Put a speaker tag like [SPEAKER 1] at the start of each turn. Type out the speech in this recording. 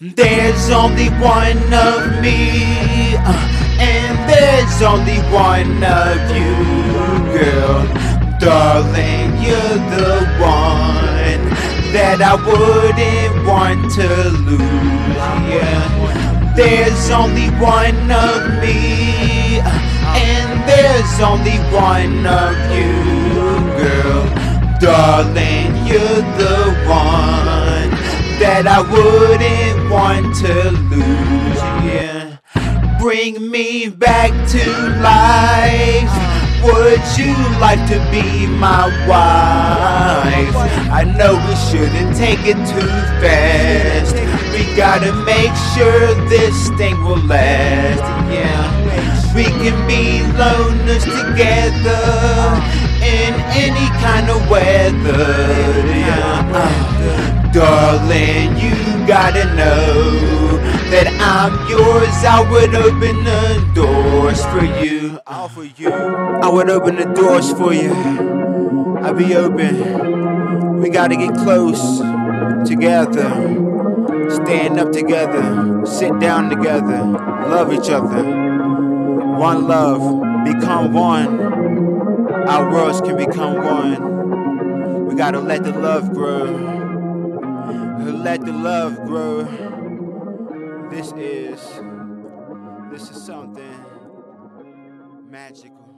[SPEAKER 1] There's only one of me, uh, and there's only one of you, girl. Darling, you're the one that I wouldn't want to lose. Yeah. There's only one of me, uh, and there's only one of you, girl. Darling, you're the one that I wouldn't want to lose. Yeah. Bring me back to life. Would you like to be my wife? I know we shouldn't take it too fast. We gotta make sure this thing will last. Yeah. We can be loners together in any kind of weather. Yeah. Uh, darling, you gotta know that I'm yours. I would open the doors for you. All for you. I would open the doors for you. I'll be open. We gotta get close together. Stand up together. Sit down together. Love each other. One love. Become one. Our worlds can become one. We gotta let the love grow. Let the love grow. This is, this is something magical.